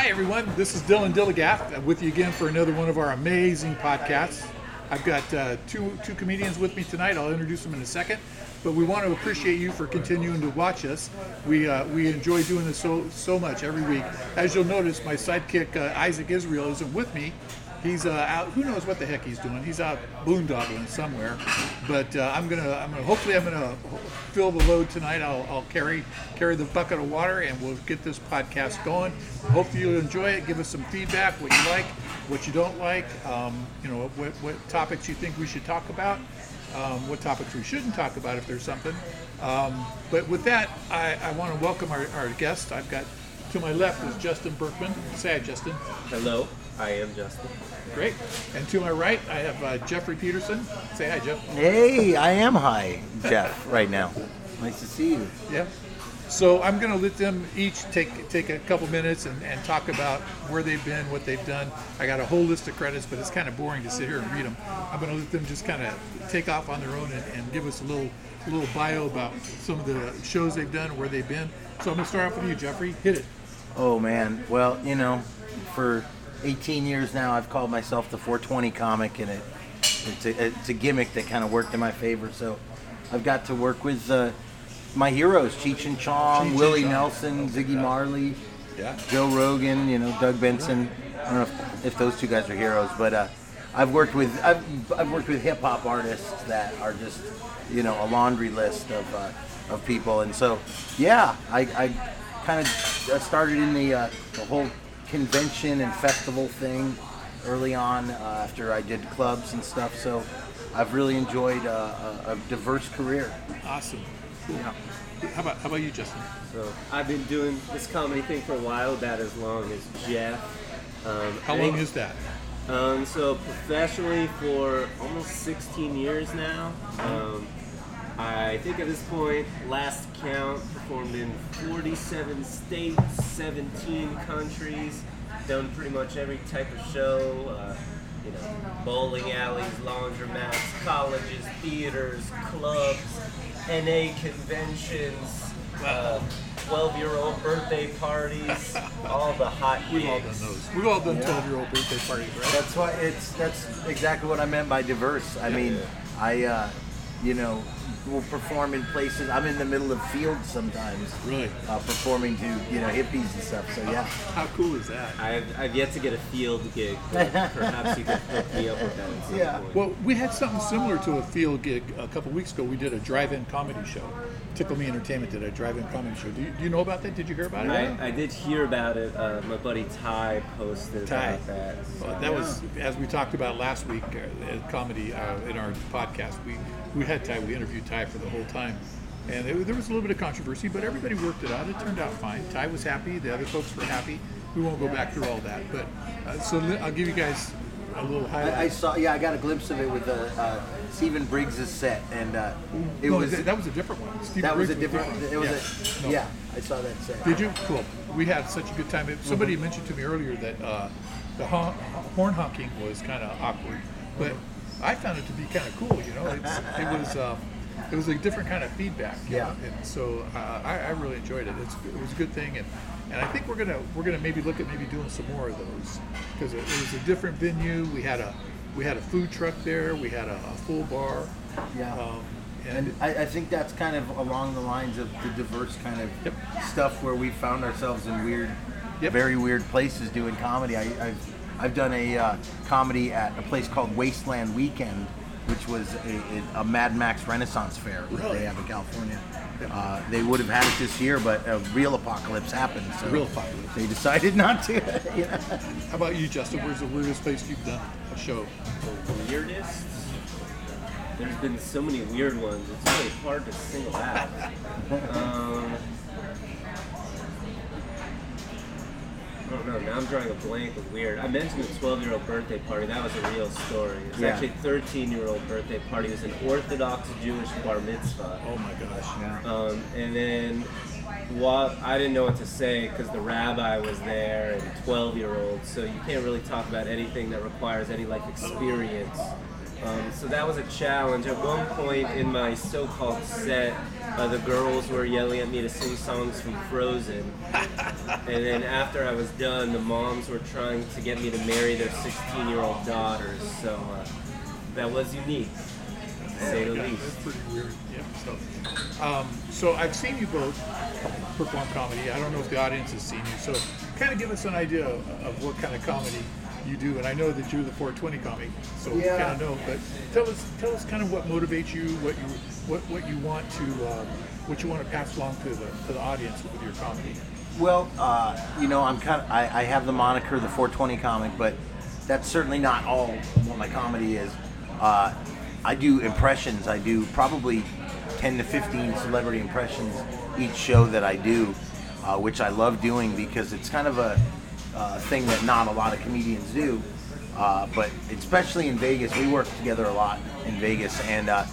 Hi, everyone. This is Dylan Dillagaff with you again for another one of our amazing podcasts. I've got uh, two two comedians with me tonight. I'll introduce them in a second. But we want to appreciate you for continuing to watch us. We uh, we enjoy doing this so so much every week. As you'll notice, my sidekick uh, Isaac Israel isn't with me. He's uh, out. Who knows what the heck he's doing? He's out boondogling somewhere. But uh, I'm gonna. I'm gonna. Hopefully, I'm gonna fill the load tonight. I'll, I'll carry carry the bucket of water, and we'll get this podcast going. Hopefully, you'll enjoy it. Give us some feedback. What you like, what you don't like. Um, you know, what, what topics you think we should talk about. Um, what topics we shouldn't talk about if there's something. Um, but with that, I, I want to welcome our, our guest. I've got to my left is Justin Berkman. Say hi, Justin. Hello, I am Justin. Great. And to my right, I have uh, Jeffrey Peterson. Say hi, Jeff. Hey, I am high, Jeff, right now. Nice to see you. Yeah. So I'm going to let them each take take a couple minutes and, and talk about where they've been, what they've done. I got a whole list of credits, but it's kind of boring to sit here and read them. I'm going to let them just kind of take off on their own and, and give us a little a little bio about some of the shows they've done, where they've been. So I'm going to start off with you, Jeffrey. Hit it. Oh man, well, you know, for 18 years now, I've called myself the 420 comic, and it it's a, it's a gimmick that kind of worked in my favor. So I've got to work with uh, my heroes: Cheech and Chong, Cheech and Willie Chong. Nelson, Ziggy Marley, Yeah. Joe Rogan, you know, Doug Benson. I don't know if, if those two guys are heroes, but uh, I've worked with I've, I've worked with hip hop artists that are just you know a laundry list of uh, of people, and so yeah, I, I kind of started in the uh, the whole convention and festival thing early on uh, after I did clubs and stuff. So I've really enjoyed uh, a, a diverse career. Awesome. Cool. Yeah. How about how about you, Justin? So I've been doing this comedy thing for a while, about as long as Jeff. Um, How long is that? Um, so professionally for almost 16 years now. Um, I think at this point, last count, performed in 47 states, 17 countries, done pretty much every type of show. Uh, you know, bowling alleys, laundromats, colleges, theaters, clubs, NA conventions, uh, 12-year-old birthday parties, all the hot gigs. We've all done those. We've all done 12 year old birthday parties, right? That's why it's that's exactly what I meant by diverse. I mean, I uh, you know will perform in places. I'm in the middle of fields sometimes, Really? uh, performing to you know hippies and stuff. So yeah, How cool is that? I've, I've yet to get a field gig, but perhaps you could hook me up with that at some Yeah. point. Well, we had something similar to a field gig a couple weeks ago. We did a drive-in comedy show. Tickle Me Entertainment did a drive-in comedy show. Do you, do you know about that? Did you hear about it? I, I did hear about it. Uh, my buddy Ty posted Ty. about that. Well, that was as we talked about last week uh, at comedy uh, in our podcast. We we had Ty. We interviewed Ty for the whole time, and it, there was a little bit of controversy, but everybody worked it out. It turned out fine. Ty was happy. The other folks were happy. We won't go back through all that, but uh, so I'll give you guys a little highlight. I, I saw. Yeah, I got a glimpse of it with uh, uh, Stephen Briggs' set, and uh, it No, was that, that was a different one. Steve that was a Briggs different. It was Yeah. a No. yeah. I saw that set. Did you? Cool. We had such a good time. Somebody mentioned to me earlier that uh, the hon- horn honking was kind of awkward, but I found it to be kind of cool. You know, it's, it was um, it was a different kind of feedback. Yeah. know, And so uh, I, I really enjoyed it. It's, it was a good thing, and and I think we're gonna we're gonna maybe look at maybe doing some more of those because it, it was a different venue. We had a we had a food truck there. We had a, a full bar. Yeah. Um, And I, I think that's kind of along the lines of the diverse kind of Yep. stuff where we found ourselves in weird, Yep. very weird places doing comedy. I, I've, I've done a uh, comedy at a place called Wasteland Weekend, which was a, a Mad Max Renaissance fair that Really? they have in California. Uh, they would have had it this year, but a real apocalypse happened. So Real apocalypse. They decided not to. you know? How about you, Justin? Where's the weirdest place you've done a show? The weirdest? There's been so many weird ones. It's really hard to single out. um, I don't know. Now I'm drawing a blank of weird. I mentioned the 12 year old birthday party. That was a real story. It was Yeah. actually a 13 year old birthday party. It was an Orthodox Jewish bar mitzvah. Oh my gosh. Yeah. Um, and then what I didn't know what to say because the rabbi was there and 12 year old. so you can't really talk about anything that requires any like experience Um, so that was a challenge. At one point in my so-called set, uh, the girls were yelling at me to sing songs from Frozen, and then after I was done, the moms were trying to get me to marry their 16-year-old daughters. So uh, that was unique, to say the least. that's pretty weird. Yeah. So, um, so I've seen you both perform comedy. I don't know if the audience has seen you. So, kind of give us an idea of, of what kind of comedy you do. And I know that you're the 420 comic, so Yeah. kind of know. But tell us, tell us kind of what motivates you, what you, what, what you want to, um, what you want to pass along to the to the audience with your comedy. Well, uh, you know, I'm kind of I, I have the moniker the 420 comic, but that's certainly not all what my comedy is. Uh, I do impressions. I do probably 10 to 15 celebrity impressions each show that I do, uh, which I love doing because it's kind of a uh, thing that not a lot of comedians do. Uh, but especially in Vegas, we work together a lot in Vegas, and uh,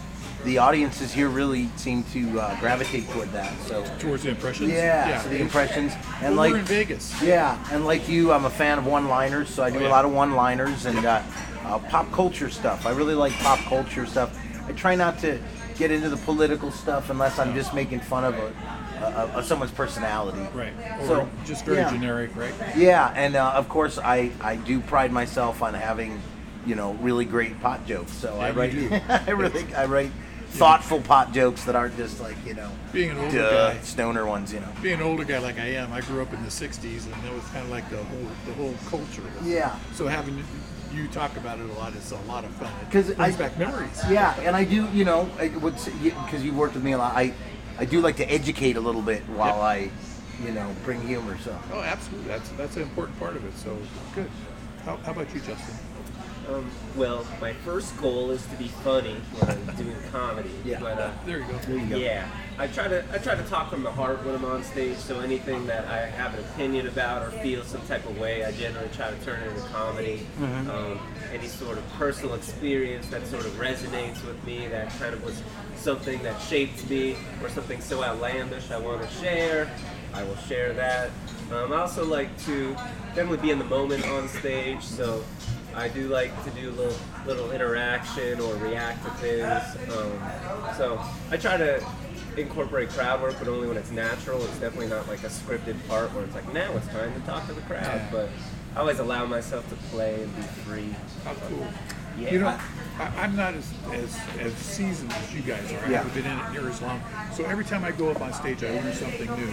the audiences here really seem to uh, gravitate toward that. So Towards the impressions. yeah, so the impressions and Well, like we're in Vegas. Yeah, and like you, I'm a fan of one-liners, so I do Oh, yeah. a lot of one-liners and uh, uh, pop culture stuff. I really like pop culture stuff. I try not to get into the political stuff unless I'm just making fun of a, a, a someone's personality. Right. Or So, just very yeah. generic, right? Yeah, and uh, of course I I do pride myself on having, you know, really great pot jokes. So I Yeah, you write. I really I write thoughtful pot jokes that aren't just like you know Being an older duh, guy. stoner ones. You know. being an older guy like I am, I grew up in the '60s, and that was kind of like the whole the whole culture. Yeah. So having you talk about it a lot is a lot of fun. It 'Cause brings I- back memories. Yeah, and I do, you know, because you worked with me a lot. I, I do like to educate a little bit while Yeah. I, you know, bring humor. So Oh, absolutely. That's that's an important part of it. So good. How, how about you, Justin? Um, well, my first goal is to be funny when I'm doing comedy. Yeah. But, uh, There you go. there you go. Yeah, I try to I try to talk from the heart when I'm on stage. So anything that I have an opinion about or feel some type of way, I generally try to turn it into comedy. Um, any sort of personal experience that sort of resonates with me, that kind of was something that shaped me, or something so outlandish I want to share, I will share that. Um, I also like to definitely be in the moment on stage. So I do like to do little little interaction or react to things. Um, so I try to incorporate crowd work, but only when it's natural. It's definitely not like a scripted part where it's like now it's time to talk to the crowd. But I always allow myself to play and be free. Cool. Yeah. You know, I, I'm not as, as as seasoned as you guys are. I Yeah. haven't been in it near as long. So every time I go up on stage, I learn something new.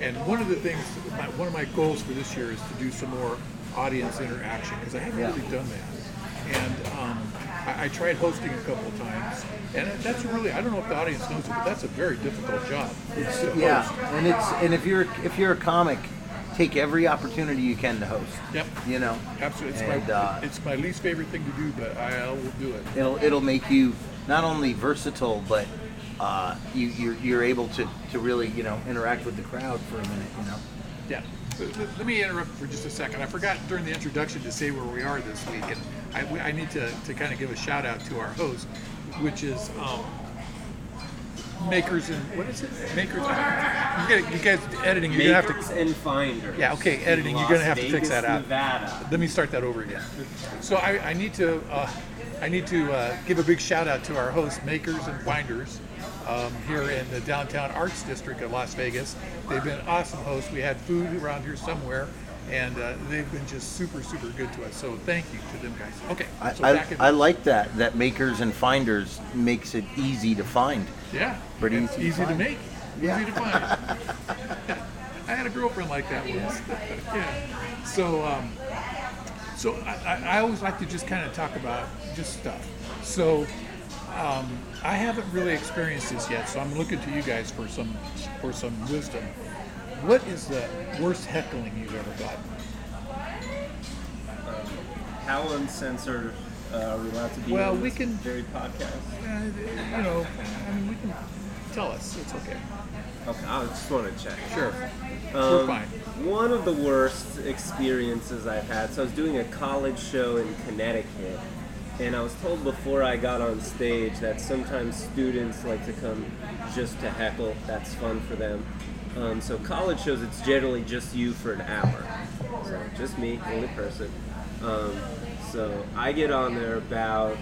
And one of the things, my, one of my goals for this year is to do some more audience interaction because I haven't Yeah. really done that. And um, I, I tried hosting a couple of times, and that's really I don't know if the audience knows it, but that's a very difficult job. it's yeah, host. and it's and if you're if you're a comic, take every opportunity you can to host. Yep. You know, Absolutely, it's And, my uh, it's my least favorite thing to do, but I will do it. it'll it'll make you not only versatile, but uh, you you're, you're able to to really you know interact with the crowd for a minute. You know. Yeah. Let- me interrupt for just a second. I forgot during the introduction to say where we are this week, and I, I need to, to kind of give a shout out to our host, which is um, Makers and what is it? Makers. You, gotta, you guys editing. You're gonna have to. and finders. Yeah, okay, in editing, you're gonna have to fix that out. Nevada. Let me start that over again. So I, I need to uh, I need to uh, give a big shout out to our hosts, Makers and Finders, um, here in the downtown Arts District of Las Vegas. They've been awesome hosts. We had food around here somewhere, and uh, they've been just super super good to us. So thank you to them guys. Okay, I, so I, in, I like that that makers and finders makes it easy to find. yeah, pretty it's easy to easy to make, Yeah. easy to find. I had a girlfriend like that once. yeah. So, um, so I, I- I always like to just kind of talk about just stuff. So, um, I haven't really experienced this yet, so I'm looking to you guys for some for some wisdom. What is the worst heckling you've ever gotten? How uncensored uh, are we allowed to be? Well, on we can- very podcast. Uh, you know, I mean, we can tell us. It's okay. Okay, I just want to check. Sure, we're Um, fine. One of the worst experiences I've had. So I was doing a college show in Connecticut, and I was told before I got on stage that sometimes students like to come just to heckle. That's fun for them. Um, so college shows, it's generally just you for an hour. So just me, only person. Um, so I get on there about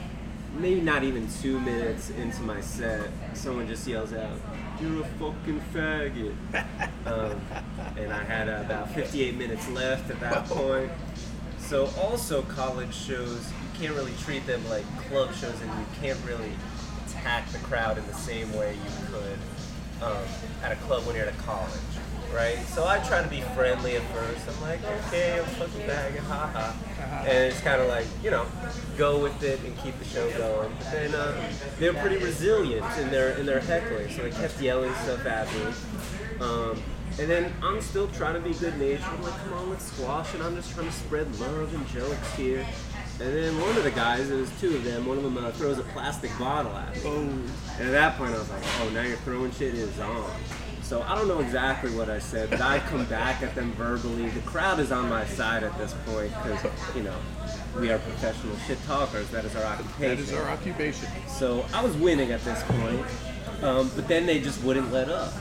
maybe not even two minutes into my set, someone just yells out, "You're a fucking faggot," um, and I had uh, about 58 minutes left at that point. So also college shows, you can't really treat them like club shows, and you can't really attack the crowd in the same way you could um, at a club when you're at a college, right? So I try to be friendly at first. I'm like, okay, I'm fucking bagging, haha, and it's kind of like, you know, go with it and keep the show going. But then uh, they're pretty resilient in their in their heckling, so they kept yelling stuff at me. Um, and then I'm still trying to be good natured. I'm like, come on, let's squash it. I'm just trying to spread love and jokes here. And then one of the guys, it was two of them, one of them uh, throws a plastic bottle at me. Oh, And at that point, I was like, oh, now you're throwing shit is on. So I don't know exactly what I said, but I come back at them verbally. The crowd is on my side at this point because, you know, we are professional shit talkers. That is our occupation. that is our occupation. So I was winning at this point, um, but then they just wouldn't let up.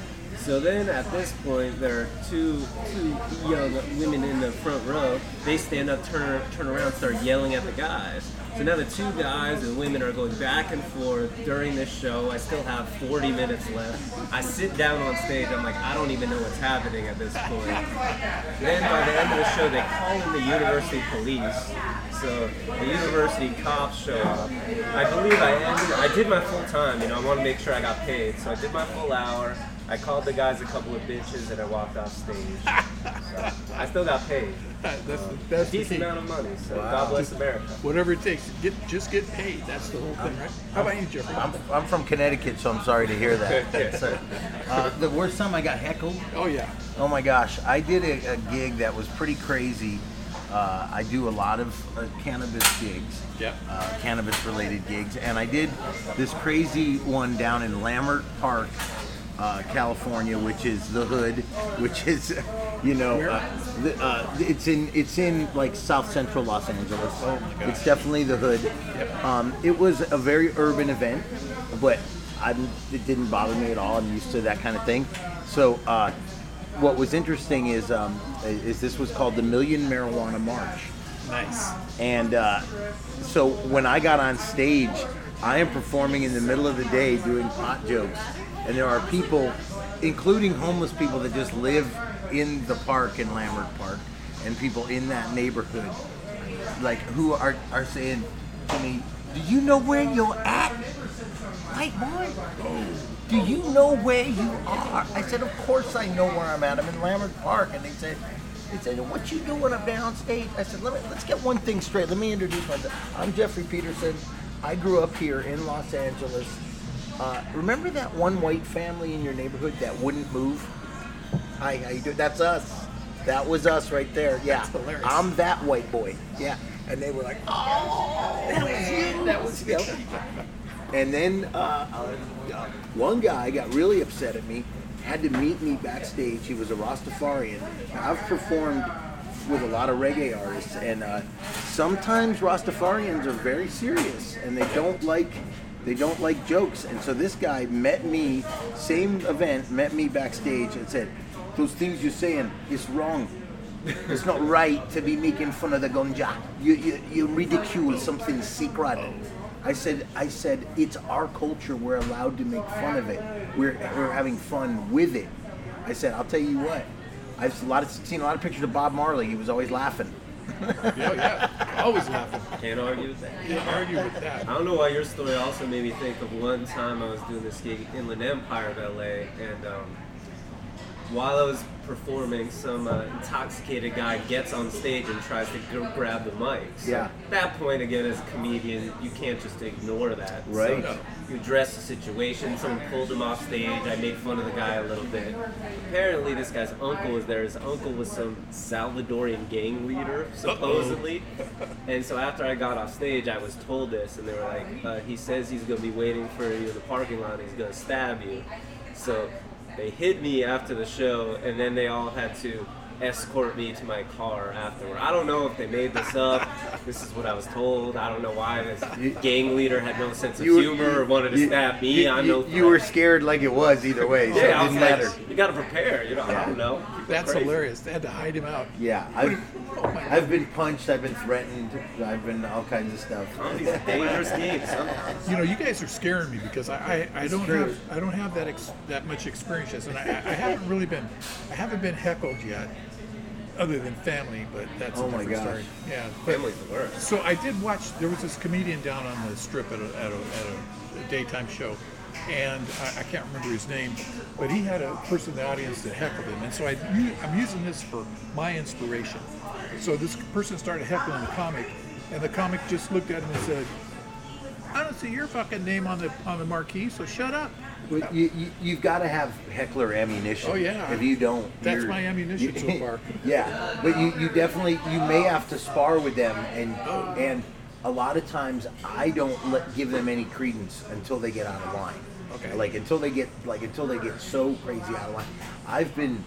So then at this point, there are two two young women in the front row. They stand up, turn turn around, start yelling at the guys. So now the two guys and women are going back and forth during this show. I still have 40 minutes left. I sit down on stage. I'm like, I don't even know what's happening at this point. Then by the end of the show, they call in the university police. So the university cops show up. I believe I ended. I did my full time. You know, I want to make sure I got paid. So I did my full hour. I called the guys a couple of bitches and I walked off stage. So I still got paid. That- That's, that's the Decent amount of money. So God bless America. Whatever it takes, get just get paid. That's the whole thing, right? How about you, Jeffrey? I'm, I'm from Connecticut, so I'm sorry to hear that. So, uh, the worst time I got heckled, Oh yeah. oh my gosh, I did a, a gig that was pretty crazy. Uh, I do a lot of uh, cannabis gigs, Yep. uh, cannabis related gigs, and I did this crazy one down in Leimert Park, uh, California, which is the hood, which is, you know, uh, the, uh, it's in it's in like South Central Los Angeles. Oh my gosh. It's definitely the hood. Um, it was a very urban event, but I'm, it didn't bother me at all. I'm used to that kind of thing. So, uh, what was interesting is um, is this was called the Million Marijuana March. Nice. And uh, so when I got on stage, I am performing in the middle of the day doing pot jokes. And there are people, including homeless people that just live in the park in Leimert Park, and people in that neighborhood, like who are, are saying to me, Do you know where you're at? White boy? Do you know where you are? I said, Of course I know where I'm at. I'm in Leimert Park. And they said, they said, "What you doing up stage?" I said, Let me, "Let's get one thing straight. Let me introduce myself. I'm Jeffrey Peterson. I grew up here in Los Angeles. Uh, remember that one white family in your neighborhood that wouldn't move? Hi, how you doing? That's us. That was us right there. Yeah, That's hilarious. I'm that white boy. Yeah, and they were like, "Oh, that was you. That was you." And then uh, uh, one guy got really upset at me, had to meet me backstage. He was a Rastafarian. I've performed with a lot of reggae artists, and uh, sometimes Rastafarians are very serious, and they don't like they don't like jokes. And so this guy met me, same event, met me backstage, and said, "Those things you're saying is wrong." It's not right to be making fun of the ganja. You, you, you ridicule something sacred. I said, I said, it's our culture. We're allowed to make fun of it. We're, we're having fun with it. I said, I'll tell you what. I've a lot of, seen a lot of pictures of Bob Marley. He was always laughing. Yeah, yeah. Always laughing. Can't argue with that. Can't argue with that. I don't know why your story also made me think of one time I was doing this gig in Inland Empire of LA, and um, while I was performing, some uh, intoxicated guy gets on stage and tries to g- grab the mic. So Yeah. At that point, again, as a comedian, you can't just ignore that. Right. So you address the situation. Someone pulled him off stage. I made fun of the guy a little bit. Apparently, this guy's uncle was there. His uncle was some Salvadorian gang leader, supposedly. And so after I got off stage, I was told this, and they were like, uh, "He says he's gonna be waiting for you in the parking lot. and He's gonna stab you." So they hit me after the show, and then they all had to escort me to my car afterward. I don't know if they made this up. This is what I was told. I don't know why this gang leader had no sense of humor or wanted to you- stab me. You, I'm you- you were scared like it was either way. So it Yeah, I was didn't like, matter. you gotta prepare. You know, I don't know. People That's crazy. hilarious. They had to hide him out. Yeah, I, Oh my I've been punched. I've been threatened. I've been all kinds of stuff. Comedy's a dangerous game sometimes. You know, you guys are scaring me because I, I, I don't true. have I don't have that ex, that much experience, yet, and I, I haven't really been I haven't been heckled yet, other than family. But that's Oh a my different story. Yeah, but Family's the worst. So I did watch. There was this comedian down on the strip at a, at a, at a daytime show, and I, I can't remember his name, but he had a person in the audience that heckled him, and so I'm using this for my inspiration. So this person started heckling the comic, and the comic just looked at him and said, "I don't see your fucking name on the on the marquee, so shut up." Well, you, you, you've got to have heckler ammunition. Oh, yeah. If you don't, That's my ammunition so far. yeah, but you, you definitely you may have to spar with them, and oh. and a lot of times I don't let give them any credence until they get out of line. Okay. Like until they get like until they get so crazy out of line. I've been,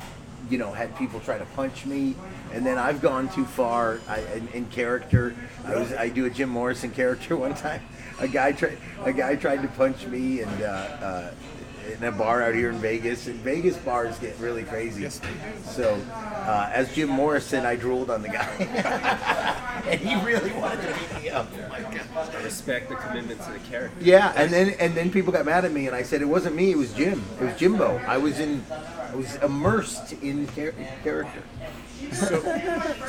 you know, had people try to punch me, and then I've gone too far I, in, in character. I was I do a Jim Morrison character one time. A guy tried a guy tried to punch me, and. Uh, uh, in a bar out here in Vegas, and Vegas bars get really crazy. Yes. So, uh, as Jim Morrison, I drooled on the guy, and he really wanted to beat me up. Oh my God. I respect the commitment to the character. Yeah, and then and then people got mad at me, and I said it wasn't me, it was Jim, it was Jimbo. I was in, I was immersed in char- character. So,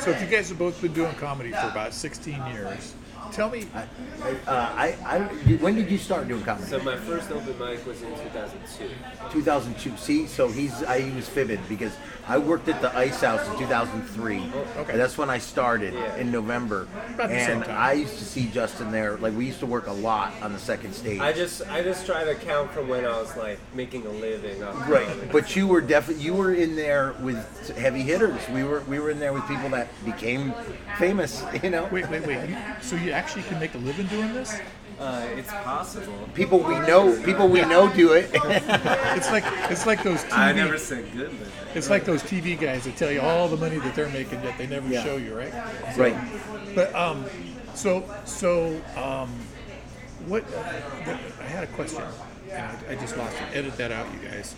so if you guys have both been doing comedy for about 16 years, tell me. I, uh, I, I, when did you start doing comedy? So my first open mic was in 2002. 2002. See, so he's I he was fibbing because I worked at the Ice House in 2003. okay. And that's when I started Yeah. in November. About the same and time. I used to see Justin there. Like we used to work a lot on the second stage. I just I just try to count from when I was like making a living. off Right, comedy. but you were definitely you were in there with heavy hitters. We were we were in there with people that became famous. You know, Wait, wait, wait. You, so you actually can make a living doing this? uh, it's possible. people we know people we know do it. It's like it's like those TV. I never said good living. It's like those TV guys that tell you all the money that they're making, yet they never Yeah. show you, right? right. But um, so so um, what? I had a question, I, I just lost it. Edit that out, you guys.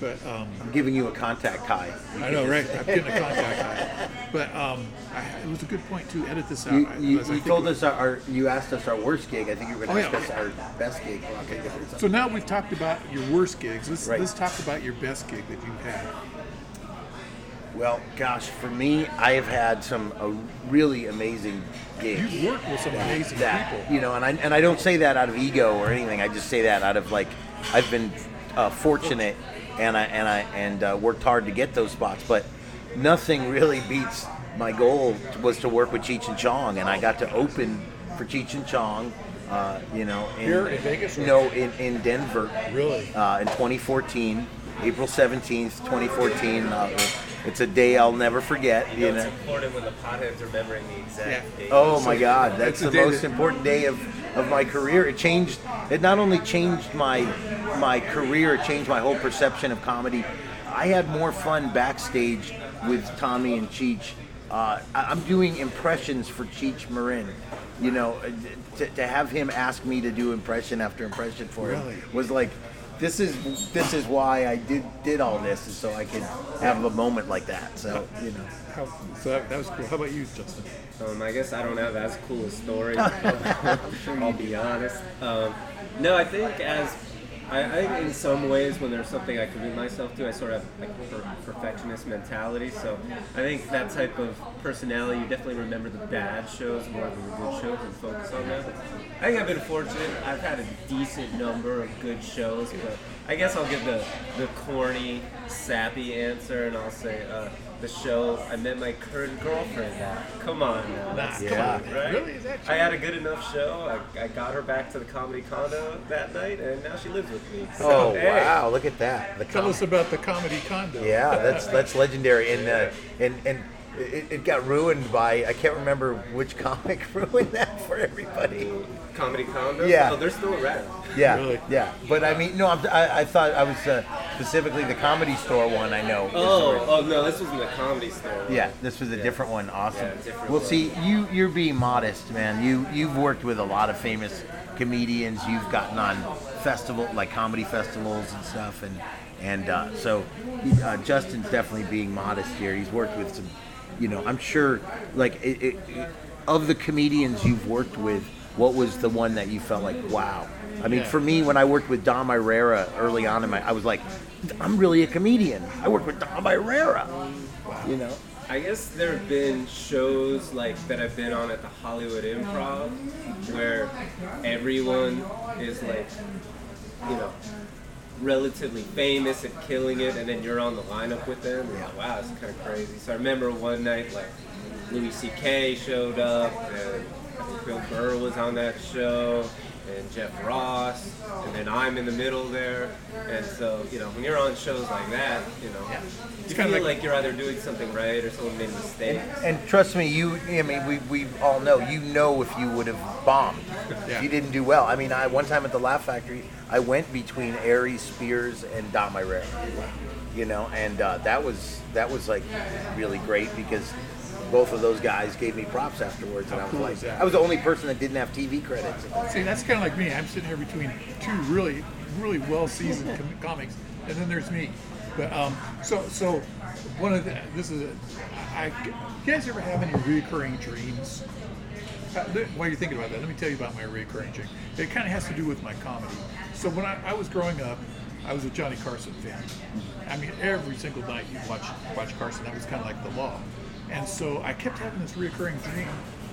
But um, I'm giving you a contact high. I know, right? I'm getting a contact high. But um, I, it was a good point to Edit this out. You, you, you told us our, our you asked us our worst gig. I think you were going Oh, to ask yeah. us our best gig. Okay. So now we've talked about your worst gigs. Let's Right. let's talk about your best gig that you've had. Well, gosh, for me, I have had some uh, really amazing gigs. You've worked with some amazing that people. you know, and I and I don't say that out of ego or anything. I just say that out of like I've been uh, fortunate and I and I and uh, worked hard to get those spots, but nothing really beats my goal was to work with Cheech and Chong, and I got to open for Cheech and Chong. Uh, you know, in, Here in Vegas or- No, in, in Denver. Really? Uh, in 2014, April 17th, 2014. Uh, it's a day I'll never forget. You You know, know. it's important when the potheads remembering the exact Yeah. date. Oh my God, that's that's the most that- important day of, of my career. It changed. It not only changed my my career, it changed my whole perception of comedy. I had more fun backstage with Tommy and Cheech. Uh, I'm doing impressions for Cheech Marin. You know, uh, to, to have him ask me to do impression after impression for Really? him was like, this is this is why I did did all this, is so I could have a moment like that. So you know. How, so that, that was cool. How about you, Justin? Um, I guess I don't have as cool a story. I'll be honest. Um, no, I think as I, I in some ways when there's something I commit myself to, I sort of have like per- perfectionist mentality. So I think that type of personality, you definitely remember the bad shows more than the good shows and focus on them. I think I've been fortunate. I've had a decent number of good shows, but I guess I'll give the the corny, sappy answer, and I'll say uh, the show I met my current girlfriend. at. Come on now, that's Nah, come come on. on. right? Really? Is that true? I had a good enough show. I, I got her back to the comedy condo that night, and now she lives with me. So, Oh hey, wow! Look at that. The Tell com- us about the comedy condo. Yeah, that's that's legendary, and uh, and and it, it got ruined by I can't remember which comic ruined that for everybody. Comedy condo. Yeah. Oh, they're still around. Yeah, Really? yeah. But I mean, no, I'm, I, I thought I was uh, specifically the comedy store one. I know. Oh, oh no, this wasn't a comedy store. Yeah, this was a different one. Awesome. Yeah, different well, one. see, you you're being modest, man. You you've worked with a lot of famous comedians. You've gotten on festival like comedy festivals and stuff, and and uh, so uh, Justin's definitely being modest here. He's worked with some you know, I'm sure, like, it, it, of the comedians you've worked with, what was the one that you felt like, wow? I mean, Yeah. for me, when I worked with Dom Irrera early on in my, I was like, I'm really a comedian. I work with Dom Irrera. You know? I guess there have been shows like that I've been on at the Hollywood Improv where everyone is like, you know, relatively famous and killing it, and then you're on the lineup with them. And you're like, wow, it's kind of crazy. So I remember one night like Louis C.K. showed up, and Bill Burr was on that show. And Jeff Ross, and then I'm in the middle there, and so you know when you're on shows like that, you know, you kinda feel like- like, you're either doing something right or someone made a mistake. And trust me, you. I mean, we, we all know. You know if you would have bombed, Yeah. if you didn't do well. I mean, I one time at the Laugh Factory, I went between Aries Spears and Dom Irrera. You know, and uh, that was that was like really great because both of those guys gave me props afterwards, and I was cool like? I was the only person that didn't have TV credits. See, that's kind of like me. I'm sitting here between two really, really well-seasoned com- comics, and then there's me. But um, so so one of the this is a, I, you guys ever have any recurring dreams? Uh, While you're thinking about that, let me tell you about my recurring dream. It kind of has to do with my comedy. So when I, I was growing up, I was a Johnny Carson fan. I mean, every single night you watch watch Carson. That was kind of like the law. And so I kept having this recurring dream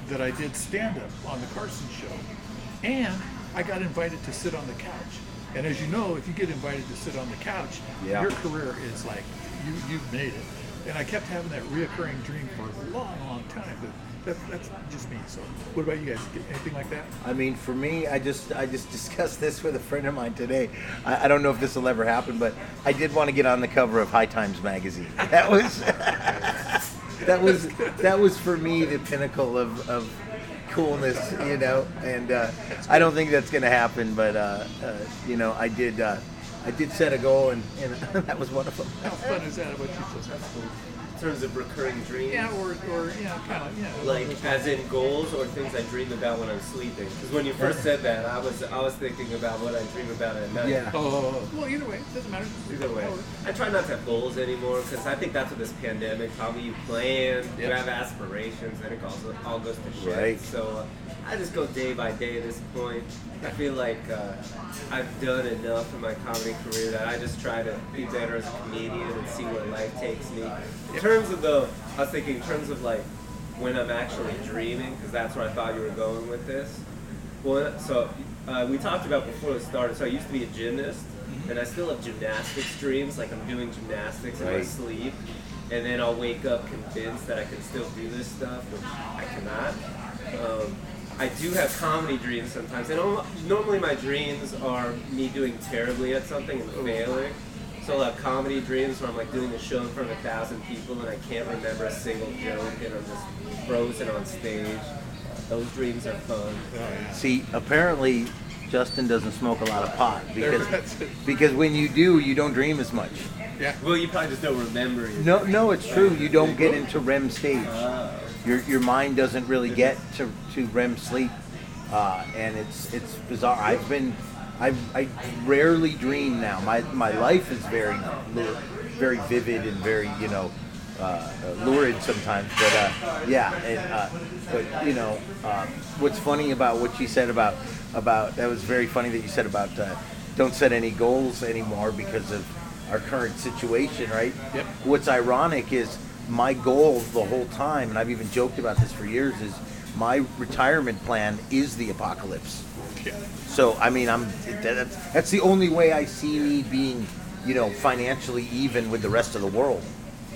that I did stand up on the Carson show, and I got invited to sit on the couch. And as you know, if you get invited to sit on the couch, Yeah. your career is like you you've made it. And I kept having that reoccurring dream for a long, long time. But that, that's just me. So, what about you guys? Anything like that? I mean, for me, I just I just discussed this with a friend of mine today. I, I don't know if this will ever happen, but I did want to get on the cover of High Times magazine. That was that was that was for me the pinnacle of, of coolness, you know. And uh, I don't think that's going to happen, but uh, uh, you know, I did uh, I did set a goal, and, and that was one of them. How fun is that? What you terms of recurring dreams, Yeah, or, or yeah, kind of, yeah. like as in goals or things I dream about when I'm sleeping. Because when you first said that, I was I was thinking about what I dream about at night. Yeah. Oh, well, either way, it doesn't matter. Either way, I try not to have goals anymore because I think that's what this pandemic taught me. You plan, you have aspirations, and it all, all goes to shit. Right. So uh, I just go day by day at this point. I feel like uh, I've done enough in my comedy career that I just try to be better as a comedian and see where life takes me. In terms of though, I was thinking in terms of like when I'm actually dreaming, because that's where I thought you were going with this. Well, so uh, we talked about before it started. So I used to be a gymnast, and I still have gymnastics dreams. Like I'm doing gymnastics in my Right. sleep, and then I'll wake up convinced that I can still do this stuff, which I cannot. Um, I do have comedy dreams sometimes, and normally my dreams are me doing terribly at something and failing. So I'll have comedy dreams where I'm like doing a show in front of a thousand people and I can't remember a single joke and I'm just frozen on stage. Those dreams are fun. See, apparently Justin doesn't smoke a lot of pot because because when you do, you don't dream as much. Yeah. Well, you probably just don't remember it. No, no, it's true. You don't get into REM stage. Your your mind doesn't really get to, to REM sleep, uh, and it's it's bizarre. I've been, I I rarely dream now. My my life is very very vivid and very you know. Uh, uh, lurid sometimes, but uh, yeah, and, uh, but you know, uh, what's funny about what you said about about that was very funny that you said about uh, don't set any goals anymore because of our current situation, right? Yep. What's ironic is my goal the whole time, and I've even joked about this for years, is my retirement plan is the apocalypse. Yeah. So I mean, I'm that's, that's the only way I see me being, you know, financially even with the rest of the world.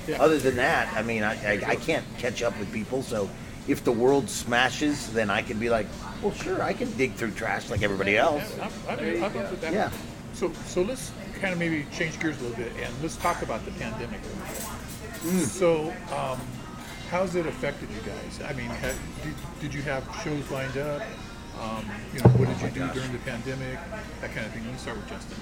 Yeah. Other than that, I mean, I, I, I can't catch up with people. So if the world smashes, then I can be like, well, sure, I can dig through trash like everybody else. Yeah, I'm, I'm, I'm up with that. Yeah. So, so let's kind of maybe change gears a little bit and let's talk about the pandemic. Mm. So, um, how's it affected you guys? I mean, have, did, did you have shows lined up? Um, you know, what did you do during the pandemic? That kind of thing. Let me start with Justin.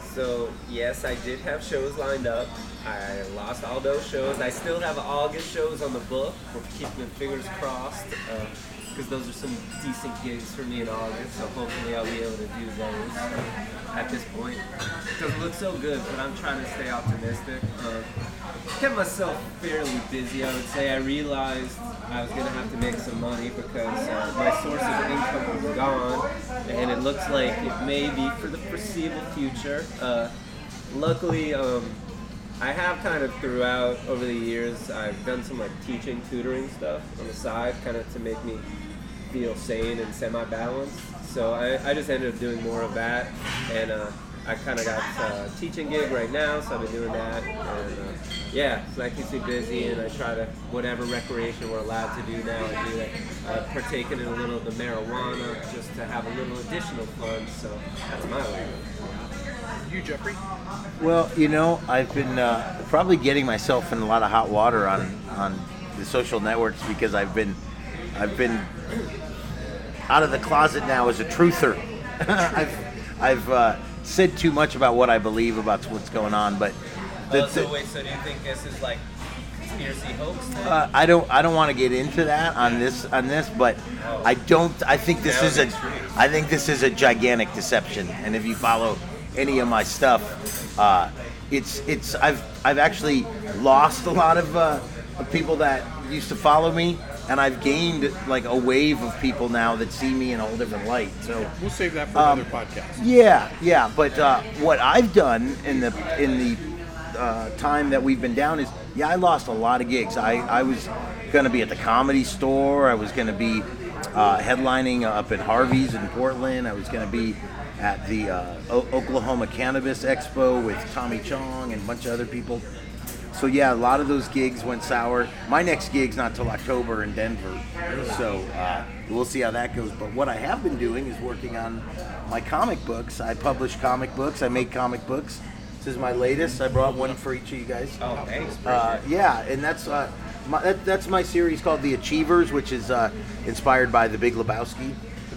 So yes, I did have shows lined up. I lost all those shows. I still have August shows on the book. We're keeping fingers crossed. Uh, because those are some decent gigs for me in August. So hopefully I'll be able to do those. At this point, it doesn't look so good, but I'm trying to stay optimistic. Uh, kept myself fairly busy, I would say. I realized I was going to have to make some money because uh, my source of income was gone, and it looks like it may be for the foreseeable future. Uh, luckily, um, I have kind of throughout over the years, I've done some like teaching, tutoring stuff on the side, kind of to make me feel sane and semi-balanced. So I, I just ended up doing more of that, and uh, I kind of got a teaching gig right now, so I've been doing that, and uh, yeah, so that keeps me busy, and I try to whatever recreation we're allowed to do now, I do that. I've partaken in a little of the marijuana just to have a little additional fun. So that's my life. You, Jeffrey? Well, you know, I've been uh, probably getting myself in a lot of hot water on on the social networks because I've been I've been out of the closet now as a truther. I've I've uh, said too much about what I believe about what's going on, but the, Oh, so wait, so do you think this is like conspiracy hoax? Uh, I don't I don't want to get into that on this on this, but I don't I think this Now is a it's. I think this is a gigantic deception. And if you follow any of my stuff, uh, it's it's I've I've actually lost a lot of, uh, of people that used to follow me, and I've gained like a wave of people now that see me in a whole different light. So. We'll save that for Um, another podcast. Yeah, yeah, but uh, what I've done in the in the uh, time that we've been down is, yeah, I lost a lot of gigs. I, I was going to be at the Comedy Store. I was going to be uh, headlining up at Harvey's in Portland. I was going to be at the uh, o- Oklahoma Cannabis Expo with Tommy Chong and a bunch of other people. So yeah, a lot of those gigs went sour. My next gig's not till October in Denver, so uh, we'll see how that goes. But what I have been doing is working on my comic books. I publish comic books. I make comic books. This is my latest. I brought one for each of you guys. oh, thanks. Uh, yeah, and that's uh, my, that, that's my series called The Achievers, which is uh, inspired by The Big Lebowski.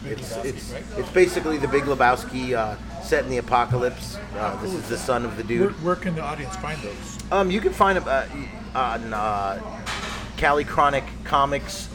It's, it's, it's basically The Big Lebowski uh, set in the apocalypse. Uh, this is the son of the dude. Where, where can the audience find those? Um, you can find them uh, on uh, Cali Chronic Comics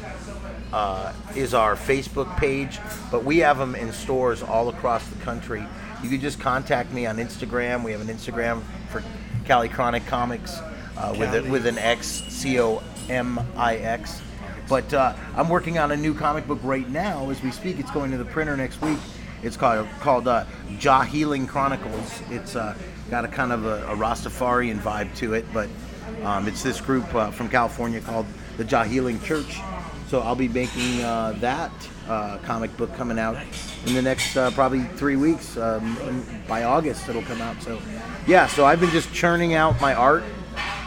uh, is our Facebook page, but we have them in stores all across the country. You can just contact me on Instagram. We have an Instagram for Cali Chronic Comics uh, with a, Cali. with an X C O M I X. But uh, I'm working on a new comic book right now as we speak. It's going to the printer next week. It's called called uh, Jah Healing Chronicles. It's uh, got a kind of a, a Rastafarian vibe to it, but um, it's this group uh, from California called the Jah Healing Church. So I'll be making uh, that uh, comic book coming out in the next probably three weeks. Um, by August, it'll come out. So yeah, so I've been just churning out my art,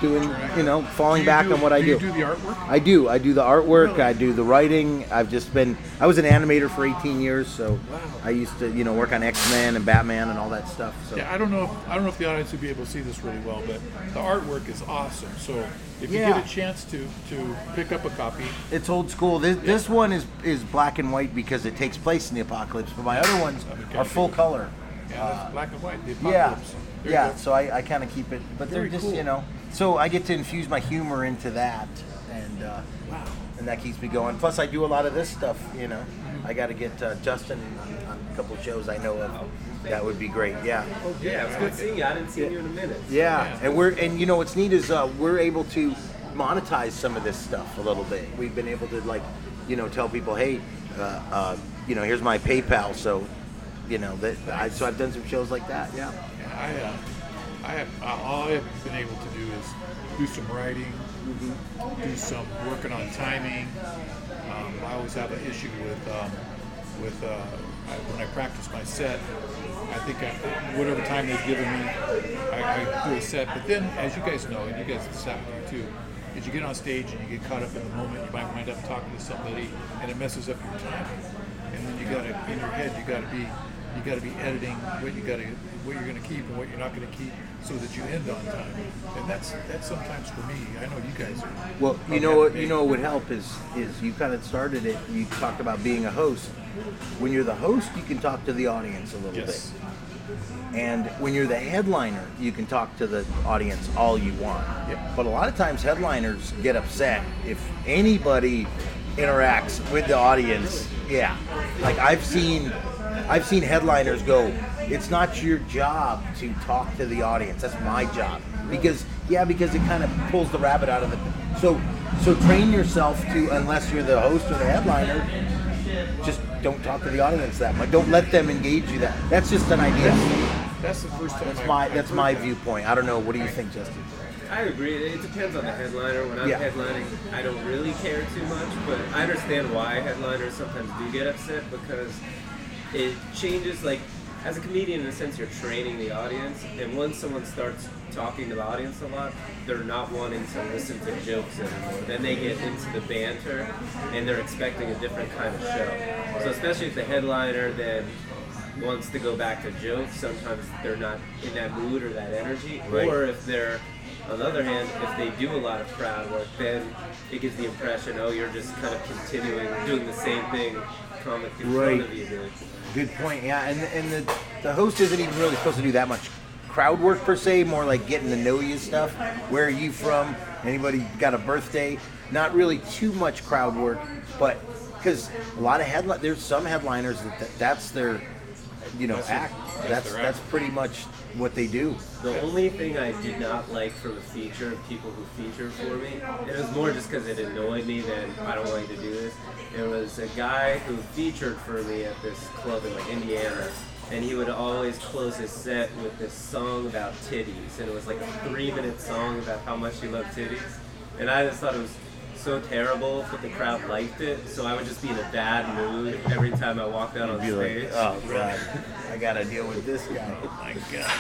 doing you know, falling Do you back do- on what I do. do. You do the artwork? I do. I do the artwork. Really? I do the writing. I've just been. I was an animator for 18 years, so I used to, you know, work on X Men and Batman and all that stuff. So Yeah, I don't know. If, I don't know if the audience would be able to see this really well, but the artwork is awesome. So if you Yeah. get a chance to to pick up a copy, it's old school. This, this one is is black and white because it takes place in the apocalypse, but my other ones Okay. are full color. yeah, that's uh, black and white. The Yeah. There yeah. So I, I kind of keep it, but Very they're just cool. you know. So I get to infuse my humor into that, and uh, Wow. and that keeps me going. Plus, I do a lot of this stuff. You know, Mm-hmm. I got to get uh, Justin on, on a couple shows I know of. That would be great. Yeah. Oh, Yeah, it's good seeing you. I didn't seen you in a minute. Yeah, Yeah. and we're and you know what's neat is uh, we're able to monetize some of this stuff a little bit. We've been able to like, you know, tell people, hey, uh, uh, you know, here's my PayPal, so, you know, that I, so I've done some shows like that. Yeah. Yeah, I, uh, I have all I've been able to do is do some writing, do some working on timing. Um, I always have an issue with um, with uh, I, when I practice my set. I think I, whatever time they've given me, I, I do a set. But then, as you guys know, and you guys have you too, is you get on stage and you get caught up in the moment. You might wind up talking to somebody, and it messes up your timing. And then you got to in your head, you got to be you got to be editing what you got to what you're going to keep and what you're not going to keep so that you end on time and that's that's sometimes for me i know you guys are Well, you know what you know what would help is is you kind of started it. You talked about being a host. When you're the host, you can talk to the audience a little yes bit. And when you're the headliner, you can talk to the audience all you want. Yep. But a lot of times headliners get upset if anybody interacts with the audience, yeah. Like I've seen, I've seen headliners go. It's not your job to talk to the audience. That's my job because yeah, because it kind of pulls the rabbit out of the. So so train yourself to unless you're the host or the headliner, just don't talk to the audience that much. Don't let them engage you. That that's just an idea. That's the first time. That's my that's my viewpoint. I don't know. What do you think, Justin? I agree. It depends on the headliner. When I'm Yeah. headlining, I don't really care too much, but I understand why headliners sometimes do get upset because it changes. Like, as a comedian, in a sense, you're training the audience, and once someone starts talking to the audience a lot, they're not wanting to listen to jokes anymore. Then they get into the banter, and they're expecting a different kind of show. So, especially if the headliner then wants to go back to jokes, sometimes they're not in that mood or that energy, Right. or if they're on the other hand, if they do a lot of crowd work, then it gives the impression, oh, you're just kind of continuing doing the same thing comic in Right. front of you did. Good point. Yeah, and and the the host isn't even really supposed to do that much crowd work per se. More like getting to know you stuff. Where are you from? Anybody got a birthday? Not really too much crowd work, but because a lot of headline, there's some headliners that, that that's their, you know, That's their- act. that's That's that's pretty much what they do. The only thing I did not like from a feature of people who featured for me, it was more just because it annoyed me than I don't like to do this. There was a guy who featured for me at this club in like Indiana, and he would always close his set with this song about titties, and it was like a three-minute song about how much he loved titties, and I just thought it was so terrible, but the crowd liked it, so I would just be in a bad mood every time I walked out on Be like, stage. oh god, I gotta deal with this guy. Oh my God.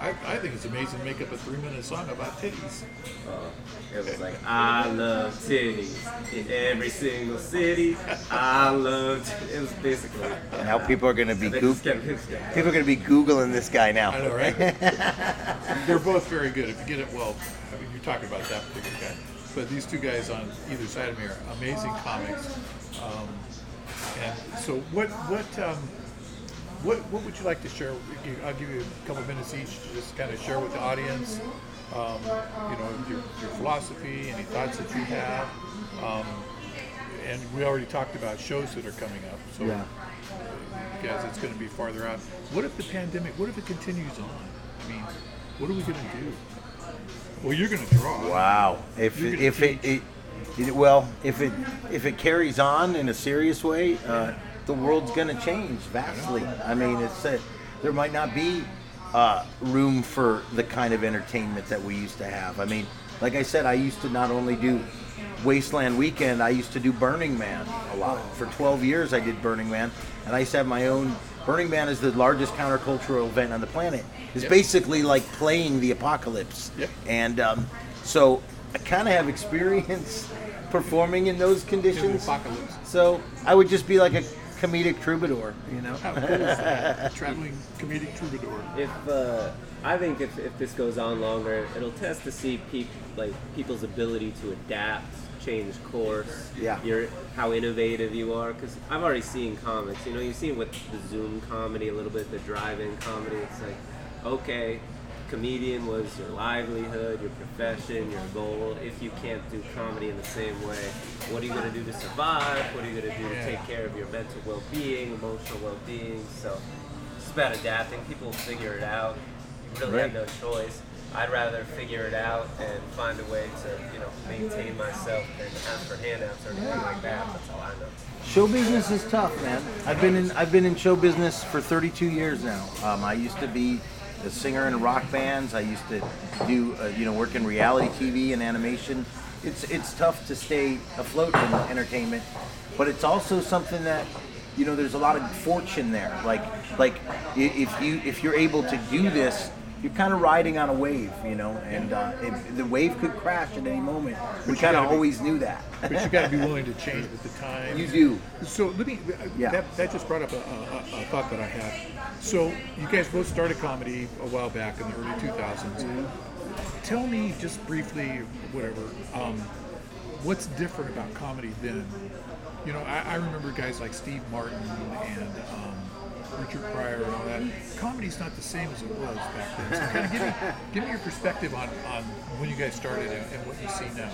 I, I think it's amazing to make up a three minute song about titties. Uh, it was like I love titties in every single city. I loved. It was basically. Now people are gonna be They goog- just kept- just kept- people are gonna be googling this guy now. I know, right? They're both very good. If you get it, well, I mean, you're talking about that particular guy, but these two guys on either side of me are amazing comics. Um, and so, what, what, um, what, what would you like to share? I'll give you a couple minutes each to just kind of share with the audience. Um, you know, your, your philosophy, any thoughts that you have. Um, and we already talked about shows that are coming up. So, Yeah. guys, it's going to be farther out. What if the pandemic? What if it continues on? I mean, what are we going to do? Well, you're going to draw. Wow. If it, if it, it, it well, if it if it carries on in a serious way, uh, the world's going to change vastly. I mean, it's uh, there might not be uh, room for the kind of entertainment that we used to have. I mean, like I said, I used to not only do Wasteland Weekend, I used to do Burning Man a lot. For 12 years, I did Burning Man, and I used to have my own. Burning Man is the largest countercultural event on the planet. It's Yep. basically like playing the apocalypse. Yep. And um, so I kind of have experience performing in those In the conditions. apocalypse. So I would just be like a comedic troubadour, you know? How cool is that? Traveling comedic troubadour. If uh, I think if, if this goes on longer, it'll test to see peop, like people's ability to adapt, change course. Yeah. Your how innovative you are, because I've already seen comics. You know, you've seen with the Zoom comedy a little bit, the drive-in comedy. It's like, okay, comedian was your livelihood, your profession, your goal. If you can't do comedy in the same way, what are you going to do to survive? What are you going to do to take care of your mental well-being, emotional well-being? So it's about adapting. People will figure it out. You really have no choice. I'd rather figure it out and find a way to, you know, maintain myself than ask for handouts or anything like that. That's all I know. Show business is tough, man. I've been in I've been in show business for 32 years now. Um, I used to be a singer in rock bands. I used to do uh, you know work in reality TV and animation. It's it's tough to stay afloat in entertainment, but it's also something that you know there's a lot of fortune there. Like like if you if you're able to do this. You're kind of riding on a wave, you know, and uh, it, the wave could crash at any moment. We kind of gotta be- always knew that. But you got to be willing to change with the time. you do. So let me. Yeah. That, that just brought up a, a, a thought that I had. So you guys both started comedy a while back in the early 2000s. Tell me just briefly, whatever, um, what's different about comedy then? you know, I, I remember guys like Steve Martin and um, Richard Pryor and all that. Comedy's not the same as it was back then. So kind of give me, give me your perspective on, on when you guys started and, and what you see now.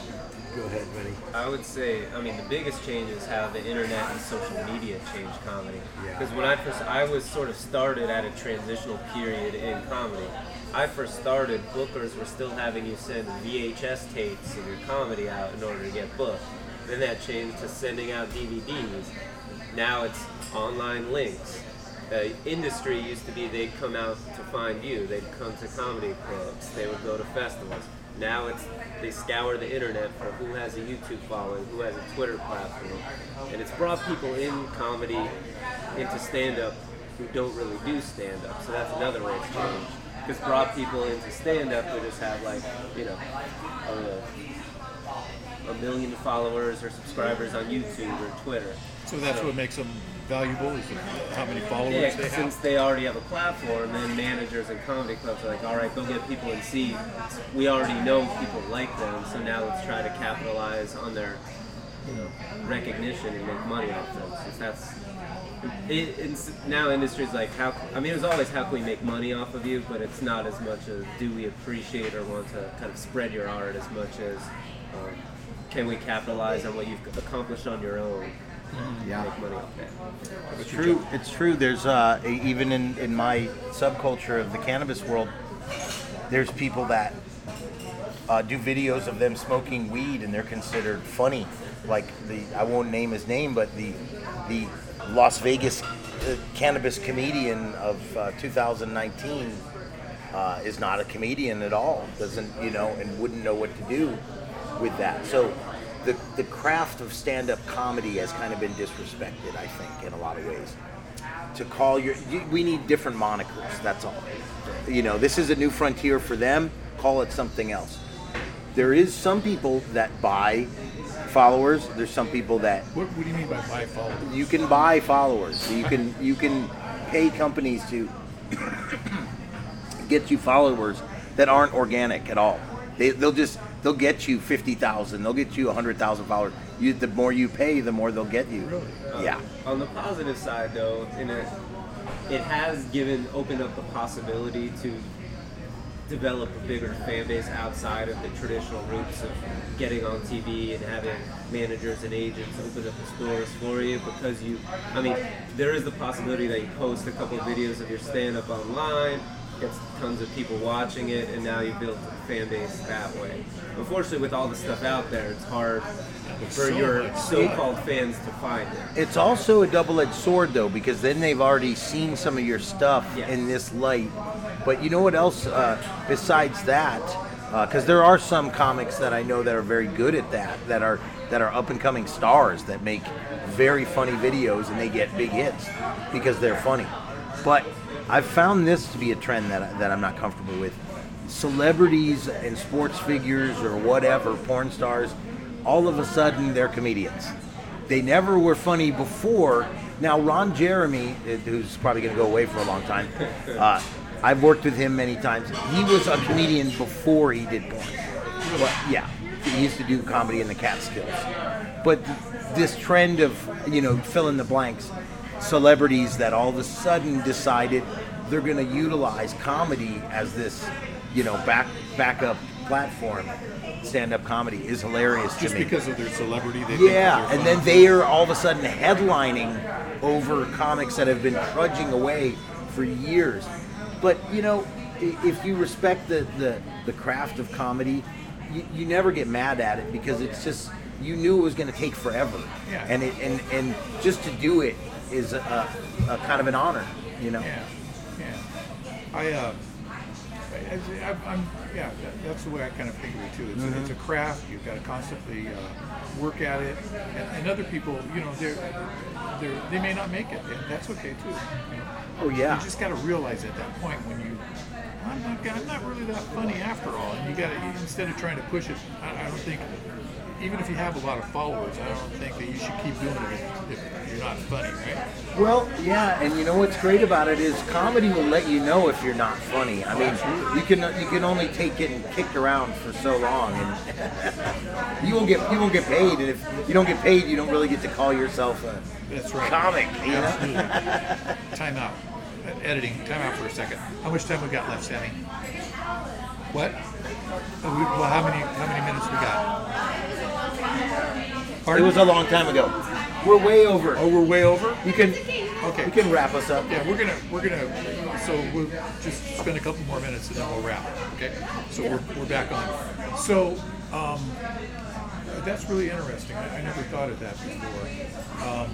Go ahead, buddy. I would say, I mean, the biggest change is how the internet and social media changed comedy. Yeah. Because when I first, I was sort of started at a transitional period in comedy. I first started, bookers were still having you send VHS tapes of your comedy out in order to get booked. Then that changed to sending out DVDs. Now it's online links. Uh, industry used to be they'd come out to find you. They'd come to comedy clubs. They would go to festivals. Now it's they scour the internet for who has a YouTube following, who has a Twitter platform, and it's brought people in comedy into stand-up who don't really do stand-up. So that's another way it's changed. Because brought people into stand-up who just have like you know a, a million followers or subscribers on YouTube or Twitter. So that's what makes them valuable is how many followers Yeah, they since they already have a platform, then managers and comedy clubs are like, all right, go get people and see. We already know people like them, so now let's try to capitalize on their, you know, recognition and make money off them. Since that's it, it's now industry's like how I mean it was always how can we make money off of you, but it's not as much as do we appreciate or want to kind of spread your art as much as um, can we capitalize on what you've accomplished on your own, Yeah. make money off that. It's true. It's true. There's uh, even in, in my subculture of the cannabis world, there's people that uh, do videos of them smoking weed and they're considered funny. Like the I won't name his name, but the the Las Vegas uh, cannabis comedian of uh, 2019 uh, is not a comedian at all. Doesn't you know and wouldn't know what to do with that. So the the craft of stand up comedy has kind of been disrespected, I think, in a lot of ways. To call your you- we need different monikers. That's all. You know, this is a new frontier for them. Call it something else. There is some people that buy followers. There's some people that What, what do you mean by buy followers? you can buy followers. You can you can pay companies to get you followers that aren't organic at all. They, they'll just they'll get you fifty thousand. They'll get you a hundred thousand followers. You the more you pay, the more they'll get you. Really? Yeah. Um, on the positive side, though, in a, it has given opened up the possibility to develop a bigger fan base outside of the traditional routes of getting on TV and having managers and agents open up the stores for you because you, I mean, there is the possibility that you post a couple of videos of your stand up online, gets tons of people watching it, and now you build a fan base that way. Unfortunately, with all the stuff out there, it's hard for so your so-called fans to find it. It's also a double-edged sword though, because then they've already seen some of your stuff Yeah. in this light. But you know what else? Uh, besides that, because there are some comics that I know that are very good at that, that are that are up-and-coming stars that make very funny videos and they get big hits because they're funny. But I've found this to be a trend that I, that I'm not comfortable with. Celebrities and sports figures or whatever, porn stars, all of a sudden they're comedians. They never were funny before. Now, Ron Jeremy, who's probably going to go away for a long time, uh, I've worked with him many times. He was a comedian before he did porn. But, yeah, he used to do comedy in the Catskills. But this trend of, you know, fill in the blanks, celebrities that all of a sudden decided they're going to utilize comedy as this, you know, back backup platform. Stand-up comedy is hilarious Just to me. because of their celebrity, they Yeah, and then they are all of a sudden headlining over comics that have been trudging away for years. But you know, if you respect the the, the craft of comedy, you, you never get mad at it because it's just you knew it was going to take forever, Yeah. and it and and just to do it is a, a, kind of an honor, you know. Yeah, yeah. I, uh, I, I, I'm, yeah, that, that's the way I kind of think of it too. It's, a, it's a craft. You've got to constantly uh, work at it, and, and other people, you know, they're, they're, they may not make it, and that's okay too. You know? Oh yeah. You just got to realize at that point when you, I'm not, I'm not really that funny after all, and you got to instead of trying to push it. I, I don't think even if you have a lot of followers, I don't think that you should keep doing it if, if you're not funny, right? Well, yeah, and you know what's great about it is comedy will let you know if you're not funny. I mean, you can you can only take getting kicked around for so long, and you won't get you won't get paid. And if you don't get paid, you don't really get to call yourself a That's right. comic. You know? Time out. Editing. Time out for a second. How much time we got left, Sammy? What? Oh, well, how many how many minutes we got? It Pardon? was a long time ago. We're way over. oh, we're way over. You can Okay. you can wrap us up. Yeah, we're gonna we're gonna so we'll just spend a couple more minutes and then we'll wrap. Okay, so we're, we're back on. So um, that's really interesting. I, I never thought of that before. Um,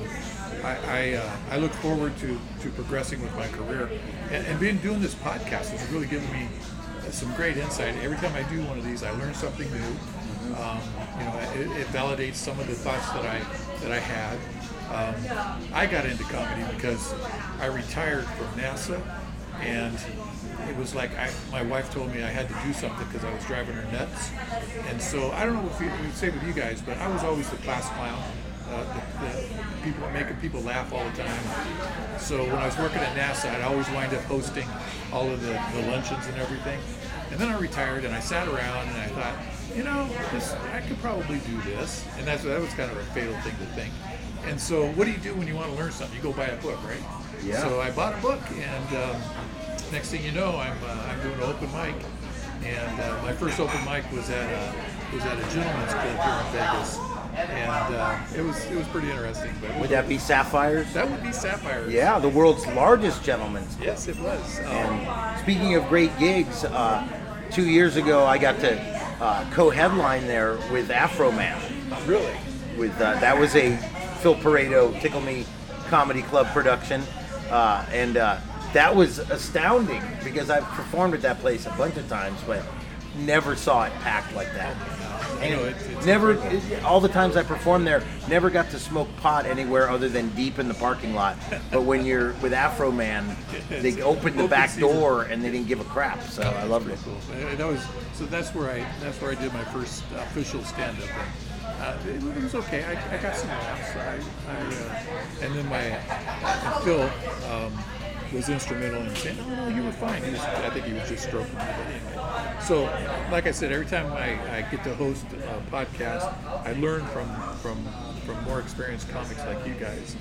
I I, uh, I look forward to, to progressing with my career and, and being doing this podcast has really given me some great insight. Every time I do one of these, I learn something new. Um, you know, it, it validates some of the thoughts that I that I had. Um, I got into comedy because I retired from NASA, and it was like I, my wife told me I had to do something because I was driving her nuts. And so I don't know if you say with you guys, but I was always the class clown, uh, the, the people making people laugh all the time. So when I was working at NASA, I'd always wind up hosting all of the, the luncheons and everything. And then I retired and I sat around and I thought, you know, this I could probably do this. And that's that was kind of a fatal thing to think. And so, what do you do when you want to learn something? You go buy a book, right? Yeah. So I bought a book, and um, next thing you know, I'm uh, I'm doing an open mic, and uh, my first open mic was at a was at a gentleman's club here in Vegas, and uh, it was it was pretty interesting. But Would that be Sapphires? that would be Sapphires. Yeah, the world's largest gentleman's Yes, it was. Um, And speaking of great gigs, uh, two years ago I got to uh, co-headline there with Afroman. really. With uh, that was a Phil Pareto Tickle Me Comedy Club production, uh, and uh, that was astounding because I've performed at that place a bunch of times, but never saw it packed like that. I know, it's- it's never, all the times I performed there, never got to smoke pot anywhere other than deep in the parking lot. But when you're with Afroman, they opened the back door and they didn't give a crap. So I loved it. Cool. And that was so. That's where I that's where I did my first official stand up. Uh, it, it was okay. I, I got some laughs. I, I uh, and then my and Phil um, was instrumental in saying, "No, no, you were fine." Was, I think he was just stroking me. So, like I said, every time I, I get to host a podcast, I learn from from from more experienced comics like you guys.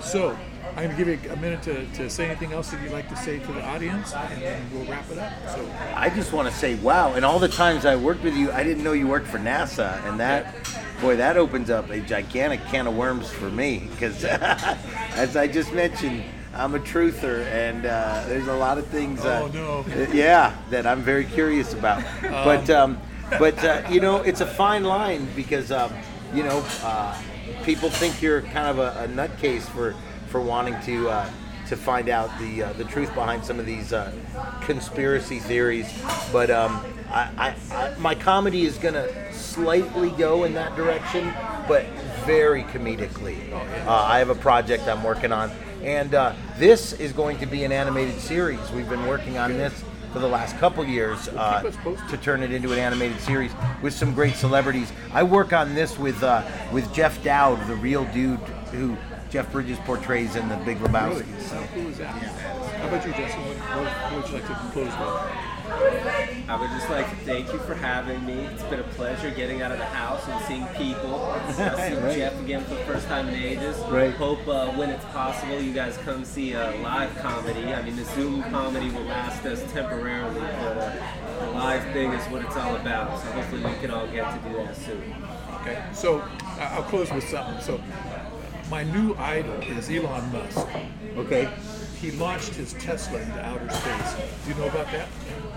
So, I'm going to give you a minute to, to say anything else that you'd like to say to the audience, and then we'll wrap it up. So. I just want to say, wow! And all the times I worked with you, I didn't know you worked for NASA, and that, boy, that opens up a gigantic can of worms for me. Because, as I just mentioned, I'm a truther, and uh, there's a lot of things. Uh, Oh, no. Yeah, that I'm very curious about. but, um, but uh, you know, it's a fine line because, um, you know, uh, people think you're kind of a, a nutcase for for wanting to. Uh, to find out the uh, the truth behind some of these uh, conspiracy theories. But um, I, I, I, my comedy is gonna slightly go in that direction, but very comedically. Uh, I have a project I'm working on, and uh, this is going to be an animated series. We've been working on this for the last couple years uh, keep us posted. to turn it into an animated series with some great celebrities. I work on this with uh, with Jeff Dowd, the real dude who Jeff Bridges portrays in The Big Lebowski. Really? How cool is that? How about you, Justin? What, what, would you like to with? I would just like to thank you for having me. It's been a pleasure getting out of the house and seeing people. I see Right. Jeff again for the first time in ages. Right. Hope uh, when it's possible you guys come see a live comedy. I mean, the Zoom comedy will last us temporarily, but uh, the live thing is what it's all about. So hopefully we can all get to do that soon. Okay, so I'll close with something. So, my new idol is Elon Musk. Okay. He launched his Tesla into outer space. Do you know about that?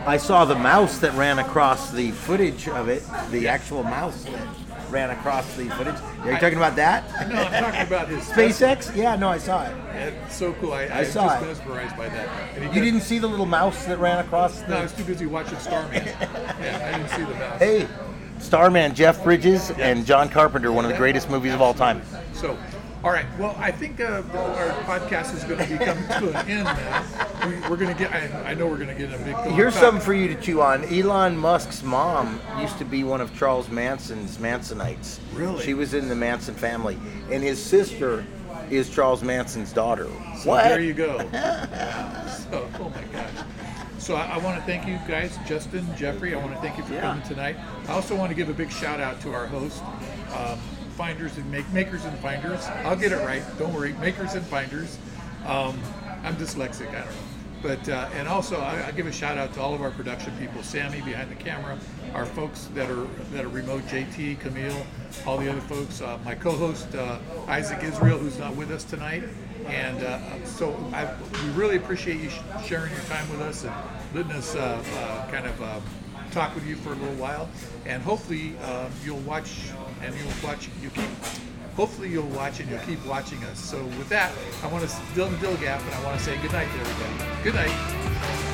I saw the mouse that ran across the footage of it, the actual mouse that ran across the footage. Are you talking about that? No, I'm talking about his SpaceX? Yeah, no, I saw it. It's so cool. I, I I saw just it. mesmerized by that. You did- didn't see the little mouse that ran across the. No, I was too busy watching Starman. yeah, I didn't see the mouse. Hey, Starman, Jeff Bridges, and John Carpenter, one of the greatest movies of all time. So, all right. Well, I think uh, our podcast is going to be coming to an end now. We, we're gonna get. I, I know we're gonna get a big. Here's something for you to chew on. Elon Musk's mom used to be one of Charles Manson's Mansonites. Really? She was in the Manson family, and his sister is Charles Manson's daughter. So what? There you go. so, oh my gosh. So I, I want to thank you guys, Justin, Jeffrey. I want to thank you for Yeah. coming tonight. I also want to give a big shout out to our host, um, Finders and make, Makers and Finders. I'll get it right. Don't worry, Makers and Finders. Um, I'm dyslexic. I don't know. But uh, and also I, I give a shout out to all of our production people, Sammy behind the camera, our folks that are that are remote, JT, Camille, all the other folks, uh, my co-host uh, Isaac Israel, who's not with us tonight, and uh, so I, we really appreciate you sh- sharing your time with us and letting us uh, uh, kind of talk with you for a little while, and hopefully uh, you'll watch and you'll watch you keep hopefully you'll watch and you'll keep watching us. So with that, I want to Dylan Dilgap and I want to say good night to everybody. Good night.